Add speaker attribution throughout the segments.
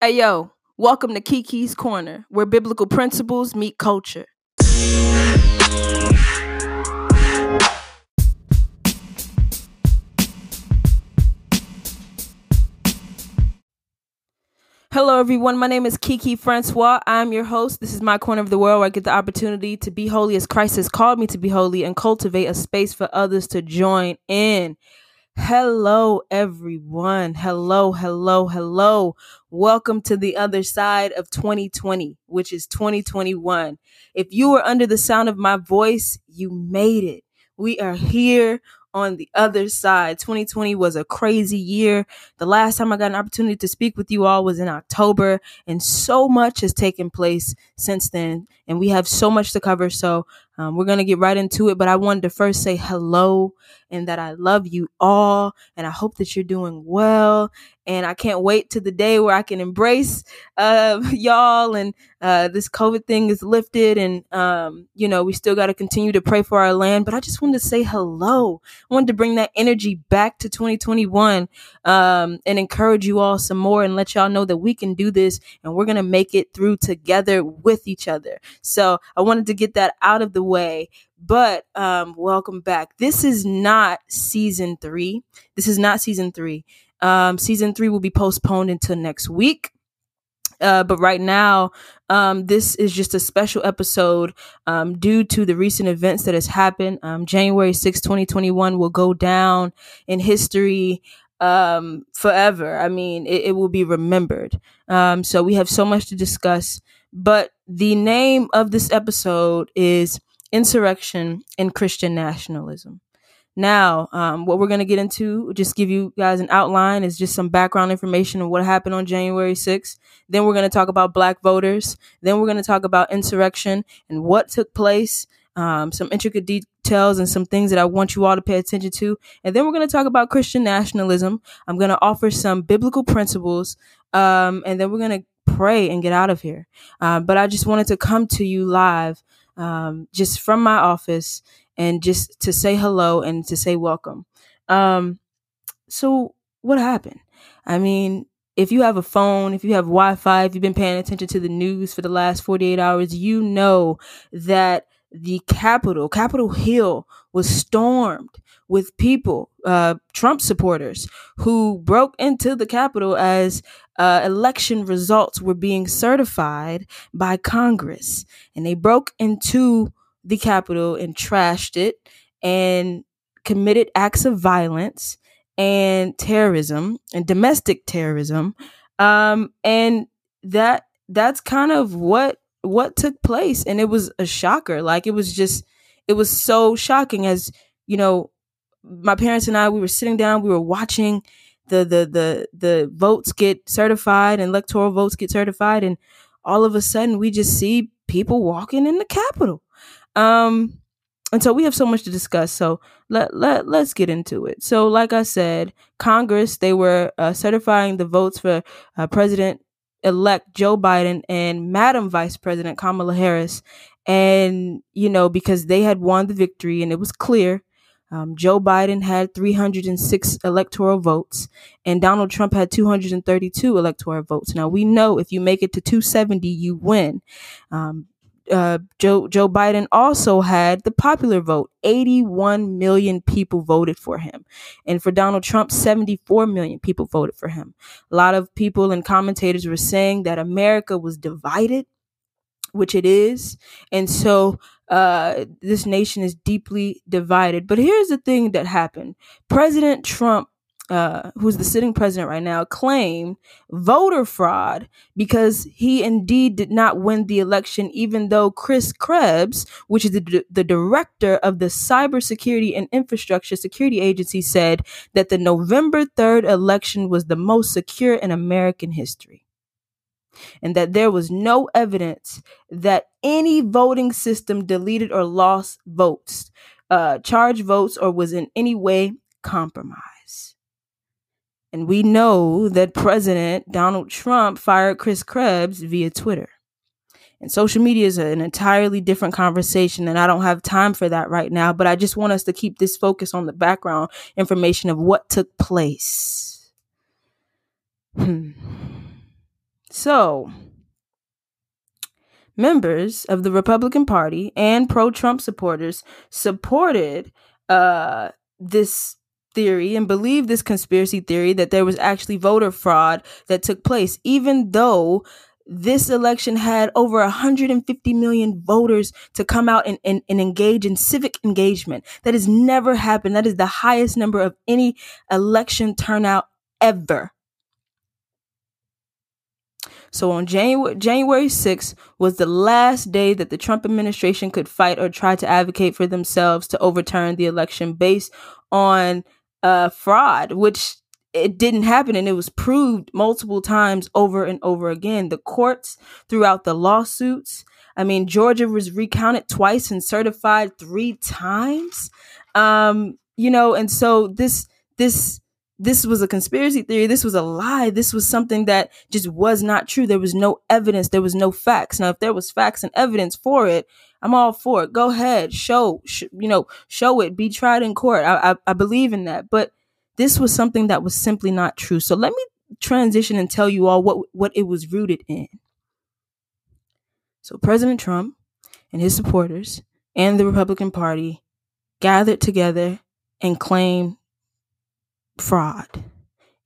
Speaker 1: Hey yo, welcome to Kiki's Corner, where biblical principles meet culture. Hello, everyone. My name is Kiki Francois. I'm your host. This is my corner of the world where I get the opportunity to be holy as Christ has called me to be holy and cultivate a space for others to join in. Hello, everyone. Hello, hello, hello. Welcome to the other side of 2020, which is 2021. If you were under the sound of my voice, you made it. We are here on the other side. 2020 was a crazy year. The last time I got an opportunity to speak with you all was in October, and so much has taken place since then. And we have so much to cover. So um, we're going to get right into it. But I wanted to first say hello and that I love you all. And I hope that you're doing well. And I can't wait to the day where I can embrace uh, y'all and uh, this COVID thing is lifted. And, um, you know, we still got to continue to pray for our land. But I just wanted to say hello. I wanted to bring that energy back to 2021 um, and encourage you all some more and let y'all know that we can do this and we're going to make it through together with each other. So I wanted to get that out of the way. But um, welcome back. This is not season three. This is not season three. Um, season three will be postponed until next week. Uh, but right now, um, this is just a special episode um, due to the recent events that has happened. Um, January 6, 2021 will go down in history um, forever. I mean, it, it will be remembered. Um, so we have so much to discuss. But the name of this episode is Insurrection and Christian Nationalism. Now, um, what we're going to get into, just give you guys an outline, is just some background information on what happened on January 6th. Then we're going to talk about black voters. Then we're going to talk about insurrection and what took place, um, some intricate details and some things that I want you all to pay attention to. And then we're going to talk about Christian nationalism. I'm going to offer some biblical principles. Um, and then we're going to pray and get out of here. Uh, but I just wanted to come to you live, um, just from my office and just to say hello and to say welcome. Um, so what happened? I mean, if you have a phone, if you have Wi-Fi, if you've been paying attention to the news for the last 48 hours, you know that the Capitol, Capitol Hill was stormed with people, uh, Trump supporters, who broke into the Capitol as uh, election results were being certified by Congress. And they broke into the Capitol and trashed it and committed acts of violence and terrorism and domestic terrorism. Um, and that that's kind of what what took place. And it was a shocker. Like it was just it was so shocking as, you know, my parents and I, we were sitting down, we were watching the the the the votes get certified and electoral votes get certified and all of a sudden we just see people walking in the capitol. Um and so we have so much to discuss so let, let let's get into it. So like i said congress they were uh, certifying the votes for uh, president elect joe biden and madam vice president kamala harris. And you know because they had won the victory and it was clear um, Joe Biden had 306 electoral votes, and Donald Trump had 232 electoral votes. Now we know if you make it to 270, you win. Um, uh, Joe Joe Biden also had the popular vote. 81 million people voted for him, and for Donald Trump, 74 million people voted for him. A lot of people and commentators were saying that America was divided, which it is, and so uh, this nation is deeply divided. But here's the thing that happened President Trump. Uh, who's the sitting president right now, claimed voter fraud because he indeed did not win the election, even though Chris Krebs, which is the, the director of the Cybersecurity and Infrastructure Security Agency, said that the November 3rd election was the most secure in American history and that there was no evidence that any voting system deleted or lost votes, uh, charged votes, or was in any way compromised. And we know that President Donald Trump fired Chris Krebs via Twitter. And social media is an entirely different conversation, and I don't have time for that right now. But I just want us to keep this focus on the background information of what took place. Hmm. So, members of the Republican Party and pro Trump supporters supported uh, this theory and believed this conspiracy theory that there was actually voter fraud that took place, even though this election had over 150 million voters to come out and, and, and engage in civic engagement. That has never happened. That is the highest number of any election turnout ever. So on January January 6th was the last day that the Trump administration could fight or try to advocate for themselves to overturn the election based on uh, fraud, which it didn't happen and it was proved multiple times over and over again. The courts throughout the lawsuits. I mean, Georgia was recounted twice and certified three times. Um, you know, and so this this this was a conspiracy theory. This was a lie. This was something that just was not true. There was no evidence. There was no facts. Now, if there was facts and evidence for it, I'm all for it. Go ahead, show, sh- you know, show it. Be tried in court. I, I, I believe in that. But this was something that was simply not true. So let me transition and tell you all what what it was rooted in. So President Trump and his supporters and the Republican Party gathered together and claimed fraud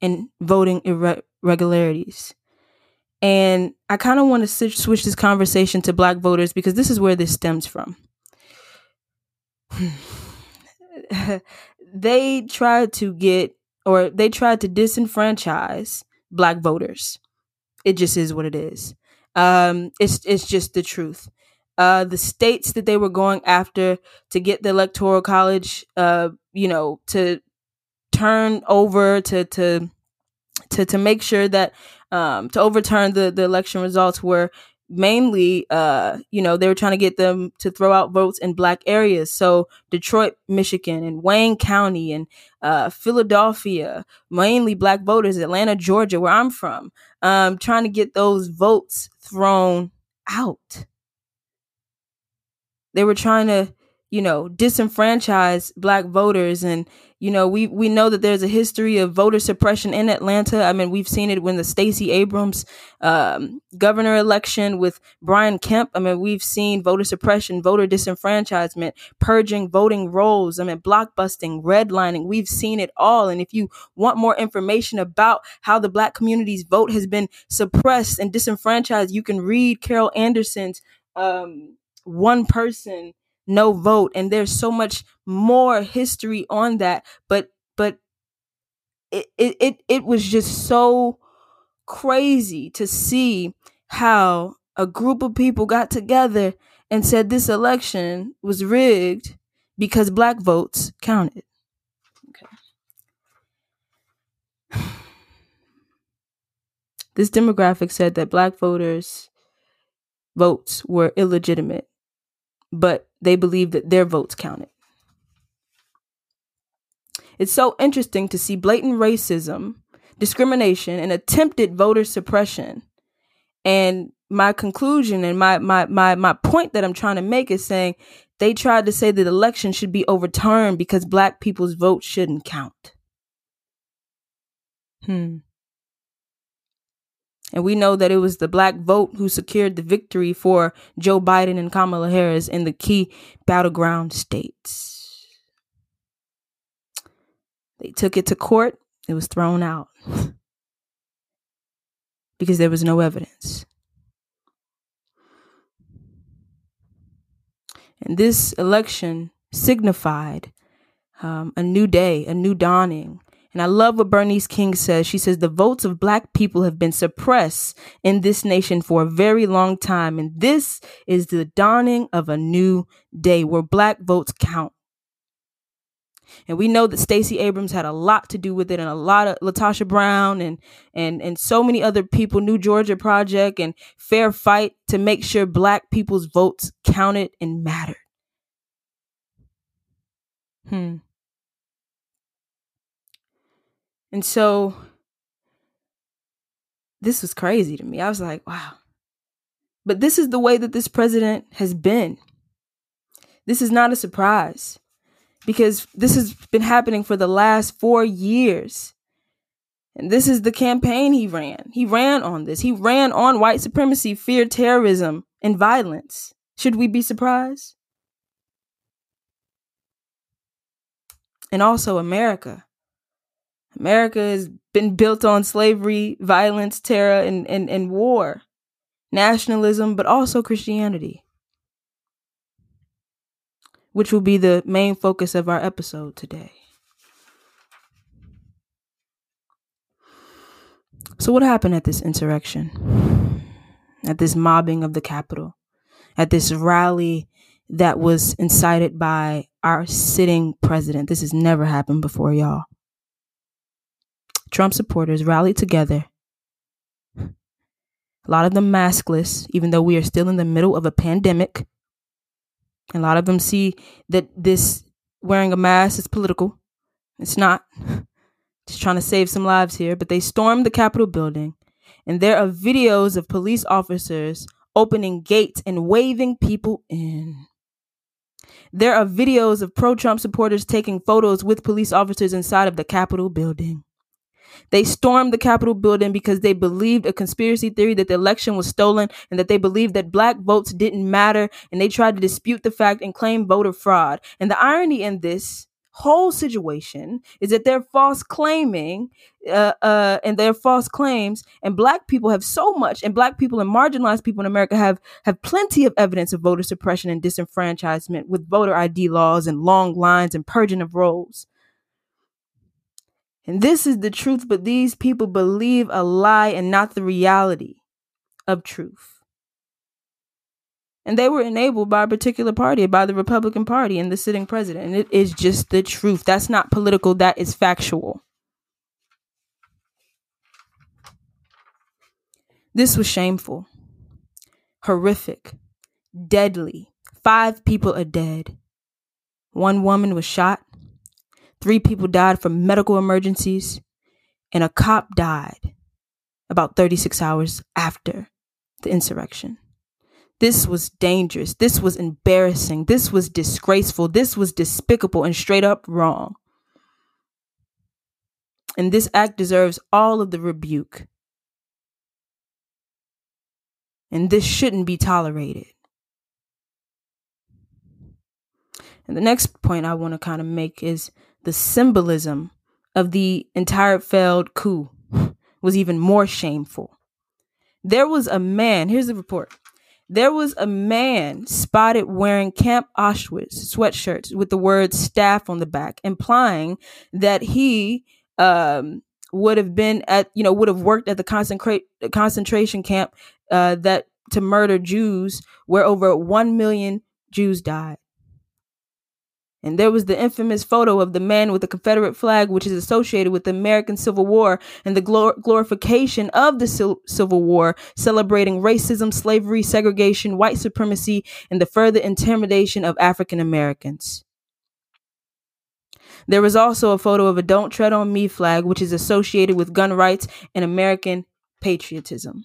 Speaker 1: and voting irregularities. And I kind of want to switch this conversation to black voters because this is where this stems from. they tried to get or they tried to disenfranchise black voters. It just is what it is. Um, it's it's just the truth. Uh, the states that they were going after to get the electoral college, uh, you know, to turn over to to to to make sure that um, to overturn the the election results were mainly uh you know they were trying to get them to throw out votes in black areas. So detroit michigan and wayne county and uh philadelphia mainly black voters atlanta georgia where i'm from um trying to get those votes thrown out. They were trying to you know disenfranchise black voters and you know, we we know that there's a history of voter suppression in Atlanta. I mean, we've seen it when the Stacey Abrams um, governor election with Brian Kemp. I mean, we've seen voter suppression, voter disenfranchisement, purging voting rolls. I mean, blockbusting, redlining. We've seen it all. And if you want more information about how the Black community's vote has been suppressed and disenfranchised, you can read Carol Anderson's um, "One Person." No vote. And there's so much more history on that but but it it it, was just so crazy to see how a group of people got together and said this election was rigged because black votes counted. Okay. This demographic said that black voters votes were illegitimate but they believed that their votes counted. It's so interesting to see blatant racism, discrimination, and attempted voter suppression. And my conclusion and my my my my point that I'm trying to make is saying they tried to say that election should be overturned because black people's votes shouldn't count. Hmm. And we know that it was the black vote who secured the victory for Joe Biden and Kamala Harris in the key battleground states. They took it to court, it was thrown out because there was no evidence. And this election signified um, a new day, a new dawning, and I love what Bernice King says. She says the votes of black people have been suppressed in this nation for a very long time. And this is the dawning of a new day where black votes count. And we know that Stacey Abrams had a lot to do with it and a lot of LaTosha Brown and and and so many other people, New Georgia Project and Fair Fight to make sure black people's votes counted and mattered. Hmm. And so this was crazy to me. I was like, wow. But this is the way that this president has been. This is not a surprise because this has been happening for the last four years. And this is the campaign he ran. He ran on this. He ran on white supremacy, fear, terrorism, and violence. Should we be surprised? And also America. America has been built on slavery, violence, terror, and, and, and war, nationalism, but also Christianity, which will be the main focus of our episode today. So, what happened at this insurrection? At this mobbing of the Capitol? At this rally that was incited by our sitting president? This has never happened before, y'all. Trump supporters rallied together. A lot of them maskless, even though we are still in the middle of a pandemic. A lot of them see that this wearing a mask is political. It's not. Just trying to save some lives here, but they stormed the Capitol building, and there are videos of police officers opening gates and waving people in. There are videos of pro Trump supporters taking photos with police officers inside of the Capitol building. They stormed the Capitol building because they believed a conspiracy theory that the election was stolen and that they believed that black votes didn't matter. And they tried to dispute the fact and claim voter fraud. And the irony in this whole situation is that they're false claiming uh, uh, and their false claims and black people have so much and black people and marginalized people in america have have plenty of evidence of voter suppression and disenfranchisement with voter id laws and long lines and purging of rolls and this is the truth but these people believe a lie and not the reality of truth and they were enabled by a particular party, by the Republican Party and the sitting president. And it is just the truth. That's not political, that is factual. This was shameful, horrific, deadly. Five people are dead. One woman was shot. Three people died from medical emergencies. And a cop died about 36 hours after the insurrection. This was dangerous. This was embarrassing. This was disgraceful. This was despicable and straight up wrong. And this act deserves all of the rebuke. And this shouldn't be tolerated. And the next point I want to kind of make is the symbolism of the entire failed coup was even more shameful. There was a man, here's the report there was a man spotted wearing Camp Auschwitz sweatshirts with the word staff on the back, implying that he um, would have been at, you know, would have worked at the concentrate, concentration camp uh, that to murder Jews, where over 1 million Jews died. And there was the infamous photo of the man with the Confederate flag, which is associated with the American Civil War and the glor- glorification of the Civil War, celebrating racism, slavery, segregation, white supremacy, and the further intimidation of African Americans. There was also a photo of a Don't Tread on Me flag, which is associated with gun rights and American patriotism.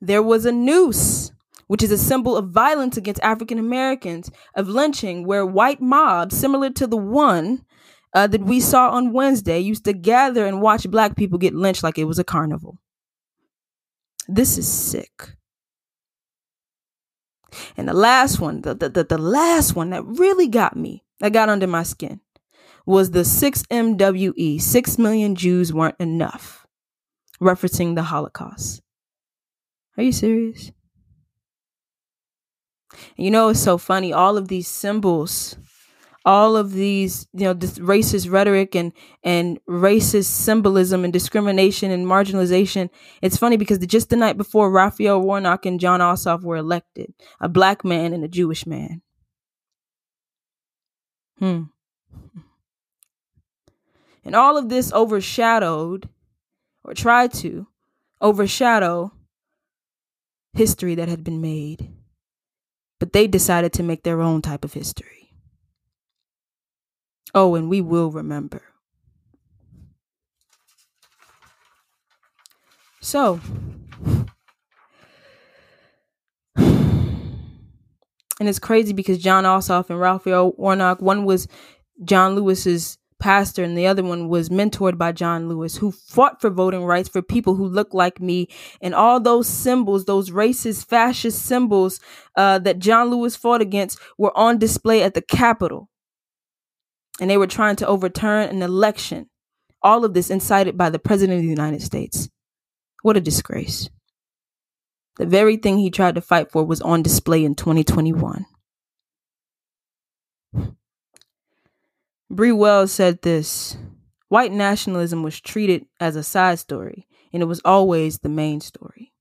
Speaker 1: There was a noose which is a symbol of violence against African Americans, of lynching, where white mobs, similar to the one uh, that we saw on Wednesday, used to gather and watch black people get lynched like it was a carnival. This is sick. And the last one, the, the, the, the last one that really got me, that got under my skin, was the 6MWE, 6 million Jews weren't enough, referencing the Holocaust. Are you serious? You know, it's so funny. All of these symbols, all of these, you know, this racist rhetoric and and racist symbolism and discrimination and marginalization. It's funny because just the night before, Raphael Warnock and Jon Ossoff were elected, a black man and a Jewish man. Hmm. And all of this overshadowed, or tried to overshadow, history that had been made but they decided to make their own type of history. Oh, and we will remember. So, and it's crazy because Jon Ossoff and Raphael Warnock, one was John Lewis's pastor, and the other one was mentored by John Lewis, who fought for voting rights for people who look like me. And all those symbols, those racist, fascist symbols uh, that John Lewis fought against, were on display at the Capitol. And they were trying to overturn an election. All of this incited by the President of the United States. What a disgrace. The very thing he tried to fight for was on display in 2021. Bree Wells said this White nationalism was treated as a side story, and it was always the main story.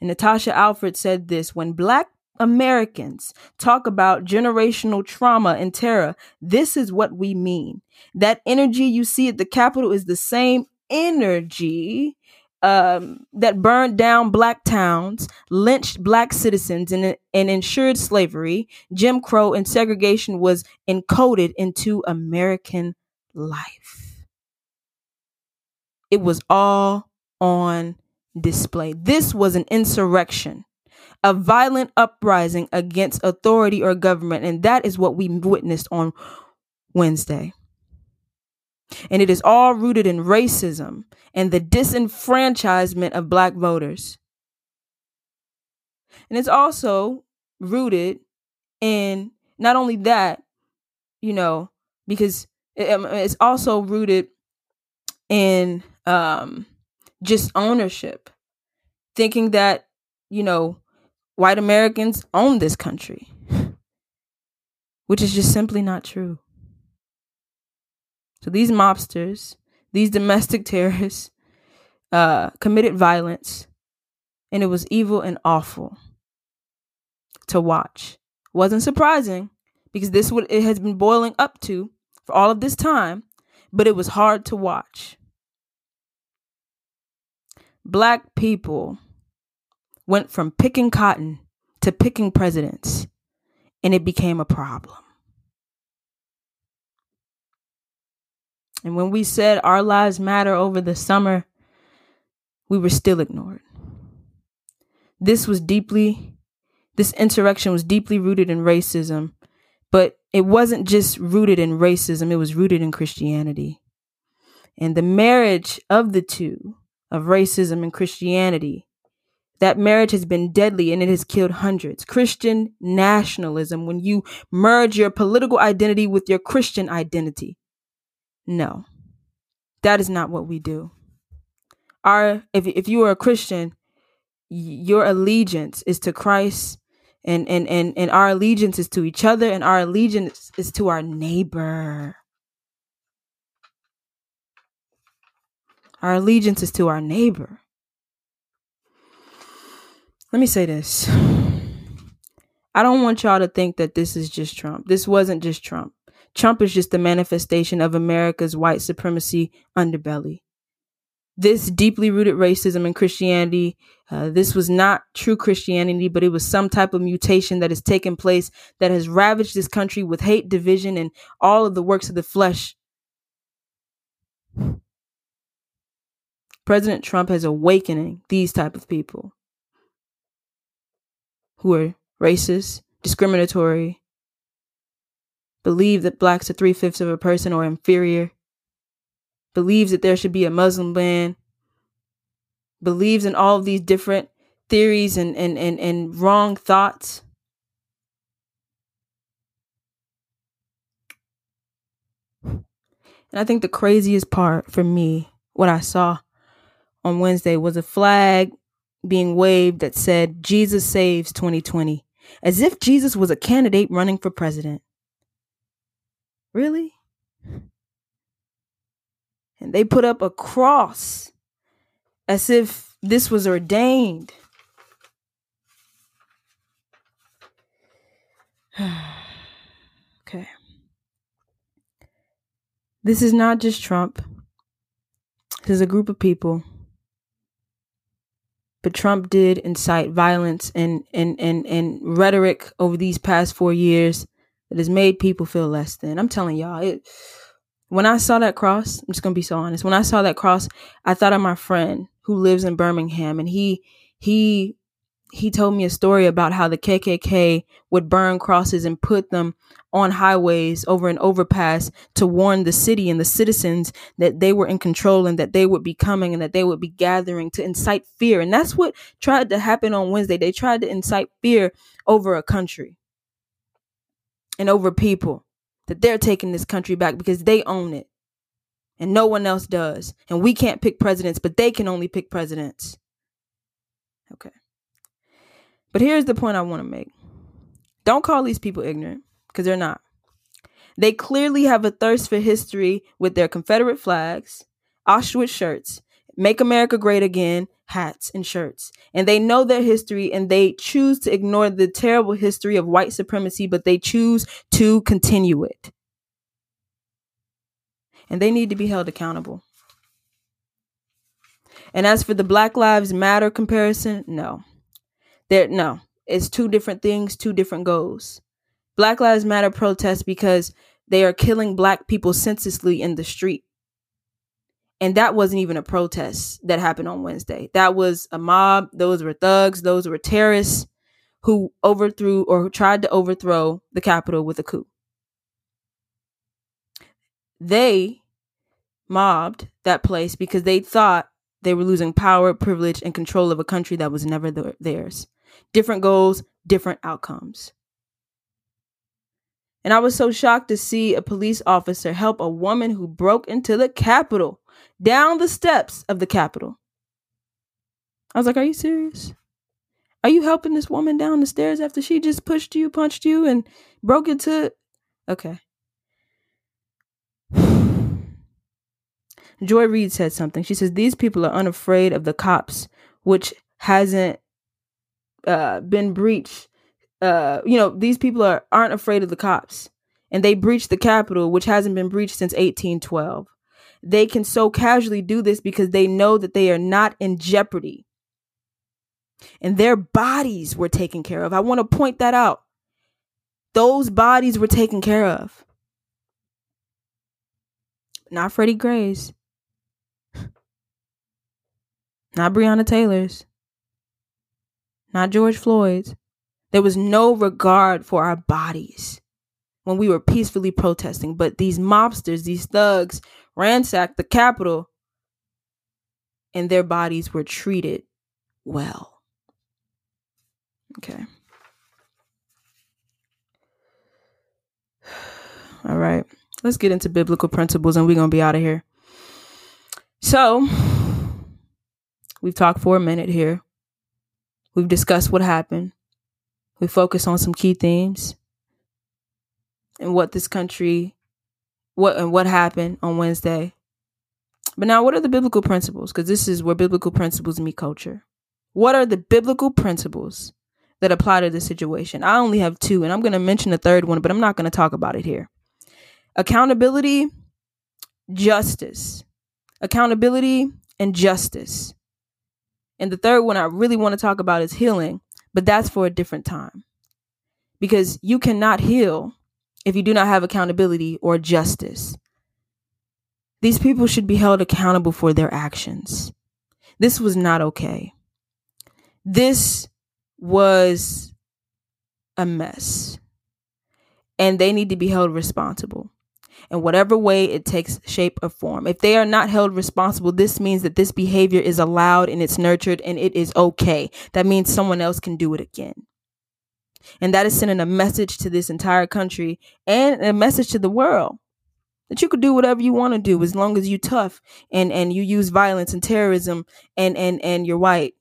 Speaker 1: And Natasha Alford said this when Black Americans talk about generational trauma and terror, this is what we mean. That energy you see at the Capitol is the same energy um, that burned down black towns, lynched black citizens, and, and ensured slavery, Jim Crow, and segregation was encoded into American life. It was all on display. This was an insurrection, a violent uprising against authority or government, and that is what we witnessed on Wednesday. And it is all rooted in racism and the disenfranchisement of black voters. And it's also rooted in not only that, you know, because um, it's also rooted in um, just ownership, thinking that, you know, white Americans own this country, which is just simply not true. So these mobsters, these domestic terrorists, uh, committed violence, and it was evil and awful to watch. Wasn't surprising because this what it has been boiling up to for all of this time, but it was hard to watch. Black people went from picking cotton to picking presidents, and it became a problem. And when we said our lives matter over the summer, we were still ignored. This was deeply, this insurrection was deeply rooted in racism, but it wasn't just rooted in racism, it was rooted in Christianity. And the marriage of the two, of racism and Christianity, that marriage has been deadly and it has killed hundreds. Christian nationalism, when you merge your political identity with your Christian identity, no. That is not what we do. Our if if you are a Christian, your allegiance is to Christ and and and and our allegiance is to each other and our allegiance is to our neighbor. Our allegiance is to our neighbor. Let me say this. I don't want y'all to think that this is just Trump. This wasn't just Trump. Trump is just a manifestation of America's white supremacy underbelly. This deeply rooted racism in Christianity, uh, this was not true Christianity, but it was some type of mutation that has taken place that has ravaged this country with hate, division, and all of the works of the flesh. President Trump has awakening these type of people who are racist, discriminatory, believe that blacks are three fifths of a person or inferior, believes that there should be a Muslim ban, believes in all of these different theories and, and, and, and wrong thoughts. And I think the craziest part for me, what I saw on Wednesday, was a flag being waved that said, Jesus saves 2020, as if Jesus was a candidate running for president. Really? And they put up a cross as if this was ordained. okay. This is not just Trump. This is a group of people. But Trump did incite violence and, and, and, and rhetoric over these past four years that has made people feel less than. I'm telling y'all, it when I saw that cross, I'm just gonna be so honest. When I saw that cross, I thought of my friend who lives in Birmingham and he he he told me a story about how the KKK would burn crosses and put them on highways over an overpass to warn the city and the citizens that they were in control and that they would be coming and that they would be gathering to incite fear. And that's what tried to happen on Wednesday. They tried to incite fear over a country and over people that they're taking this country back because they own it and no one else does. And we can't pick presidents, but they can only pick presidents. Okay. But here's the point I want to make don't call these people ignorant because they're not. They clearly have a thirst for history with their Confederate flags, Auschwitz shirts, Make America Great Again hats and shirts. And they know their history and they choose to ignore the terrible history of white supremacy, but they choose to continue it. And they need to be held accountable. And as for the Black Lives Matter comparison, no. There no. It's two different things, two different goals. Black Lives Matter protests because they are killing black people senselessly in the street. And that wasn't even a protest that happened on Wednesday. That was a mob. Those were thugs. Those were terrorists who overthrew or who tried to overthrow the Capitol with a coup. They mobbed that place because they thought they were losing power, privilege, and control of a country that was never theirs. Different goals, different outcomes. And I was so shocked to see a police officer help a woman who broke into the Capitol down the steps of the Capitol. I was like, Are you serious? Are you helping this woman down the stairs after she just pushed you, punched you, and broke into. Okay. Joy Reid said something. She says, These people are unafraid of the cops, which hasn't uh, been breached. Uh, you know, these people are, aren't afraid of the cops. And they breached the Capitol, which hasn't been breached since 1812 they can so casually do this because they know that they are not in jeopardy. And their bodies were taken care of. I want to point that out. Those bodies were taken care of. Not Freddie Gray's. Not Breonna Taylor's. Not George Floyd's. There was no regard for our bodies when we were peacefully protesting. But these mobsters, these thugs, ransacked the Capitol, and their bodies were treated well. Okay. All right. Let's get into biblical principles and we're going to be out of here. So, we've talked for a minute here. We've discussed what happened. We focused on some key themes and what this country what and what happened on Wednesday. But now what are the biblical principles? Because this is where biblical principles meet culture. What are the biblical principles that apply to this situation? I only have two, and I'm going to mention a third one, but I'm not going to talk about it here. Accountability, justice. Accountability and justice. And the third one I really want to talk about is healing, but that's for a different time. Because you cannot heal if you do not have accountability or justice. These people should be held accountable for their actions. This was not okay. This was a mess. And they need to be held responsible in whatever way it takes shape or form. If they are not held responsible, this means that this behavior is allowed and it's nurtured and it is okay. That means someone else can do it again. And that is sending a message to this entire country and a message to the world that you could do whatever you want to do as long as you tough and and you use violence and terrorism and and and you're white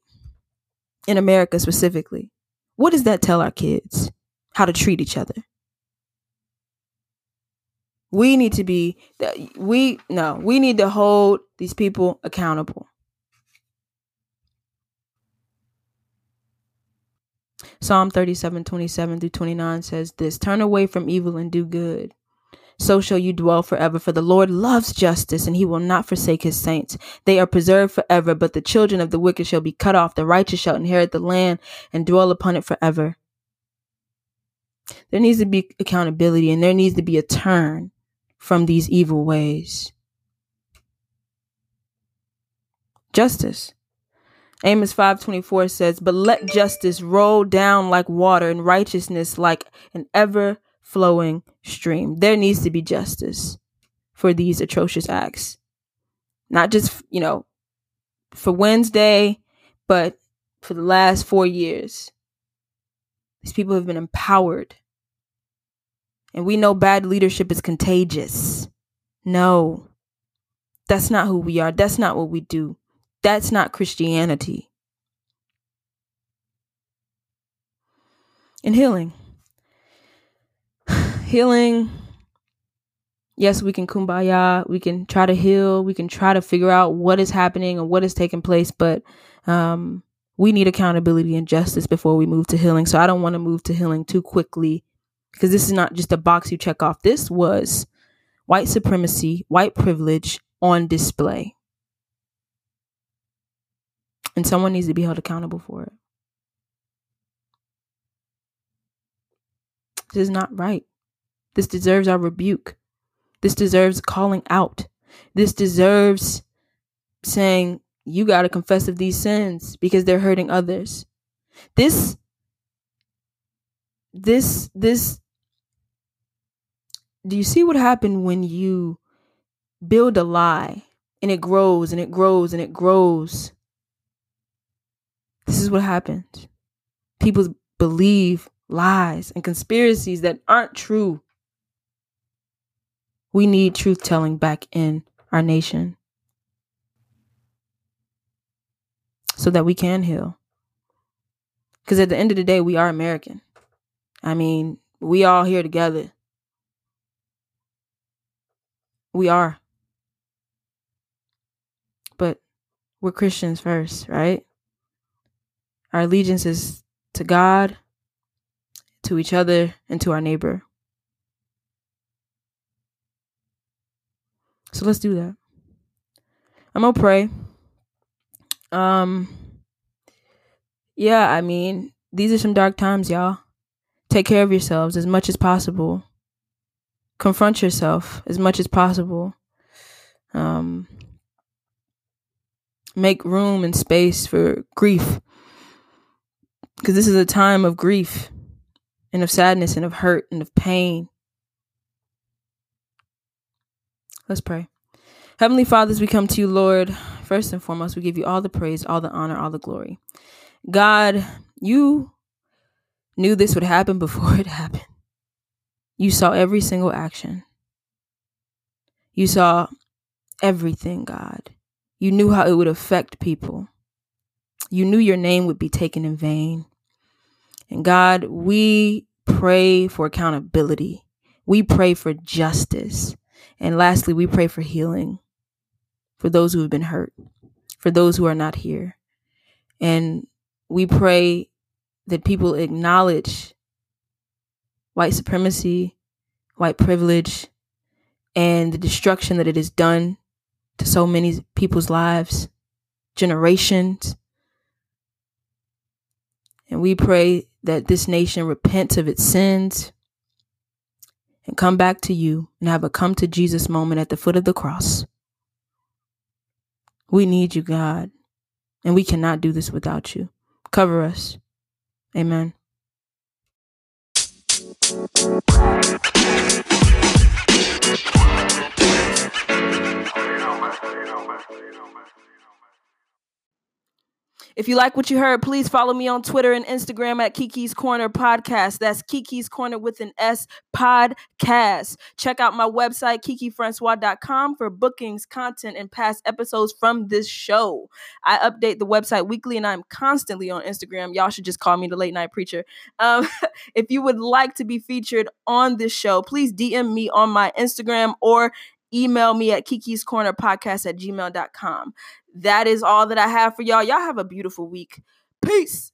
Speaker 1: in America specifically. What does that tell our kids? How to treat each other. We need to be we no, we need to hold these people accountable. Psalm 37, 27 through 29 says this Turn away from evil and do good. So shall you dwell forever. For the Lord loves justice, and he will not forsake his saints. They are preserved forever, but the children of the wicked shall be cut off. The righteous shall inherit the land and dwell upon it forever. There needs to be accountability, and there needs to be a turn from these evil ways. Justice. Amos 5:24 says, "But let justice roll down like water and righteousness like an ever-flowing stream." There needs to be justice for these atrocious acts. Not just, you know, for Wednesday, but for the last 4 years. These people have been empowered. And we know bad leadership is contagious. No. That's not who we are. That's not what we do. That's not Christianity. And healing. healing. Yes, we can kumbaya. We can try to heal. We can try to figure out what is happening and what is taking place. But um, we need accountability and justice before we move to healing. So I don't want to move to healing too quickly because this is not just a box you check off. This was white supremacy, white privilege on display. And someone needs to be held accountable for it. This is not right. This deserves our rebuke. This deserves calling out. This deserves saying, you got to confess of these sins because they're hurting others. This, this, this, do you see what happened when you build a lie and it grows and it grows and it grows? This is what happens. People believe lies and conspiracies that aren't true. We need truth telling back in our nation so that we can heal. Because at the end of the day, we are American. I mean, we all here together. We are. But we're Christians first, right? Our allegiance is to God, to each other, and to our neighbor. So let's do that. I'm gonna pray. Um yeah, I mean, these are some dark times, y'all. Take care of yourselves as much as possible. Confront yourself as much as possible. Um make room and space for grief because this is a time of grief and of sadness and of hurt and of pain. Let's pray. Heavenly Fathers, we come to you, Lord. First and foremost, we give you all the praise, all the honor, all the glory. God, you knew this would happen before it happened. You saw every single action. You saw everything, God. You knew how it would affect people. You knew your name would be taken in vain. And God, we pray for accountability. We pray for justice. And lastly, we pray for healing for those who have been hurt, for those who are not here. And we pray that people acknowledge white supremacy, white privilege, and the destruction that it has done to so many people's lives, generations. And we pray that this nation repents of its sins and come back to you and have a come to Jesus moment at the foot of the cross. We need you, God, and we cannot do this without you. Cover us. Amen. If you like what you heard, please follow me on Twitter and Instagram at Kiki's Corner Podcast. That's Kiki's Corner with an S podcast. Check out my website, kikifrancois.com, for bookings, content, and past episodes from this show. I update the website weekly and I'm constantly on Instagram. Y'all should just call me the late night preacher. Um, if you would like to be featured on this show, please DM me on my Instagram or email me at kiki's corner podcast at gmail.com that is all that i have for y'all. Y'all have a beautiful week. Peace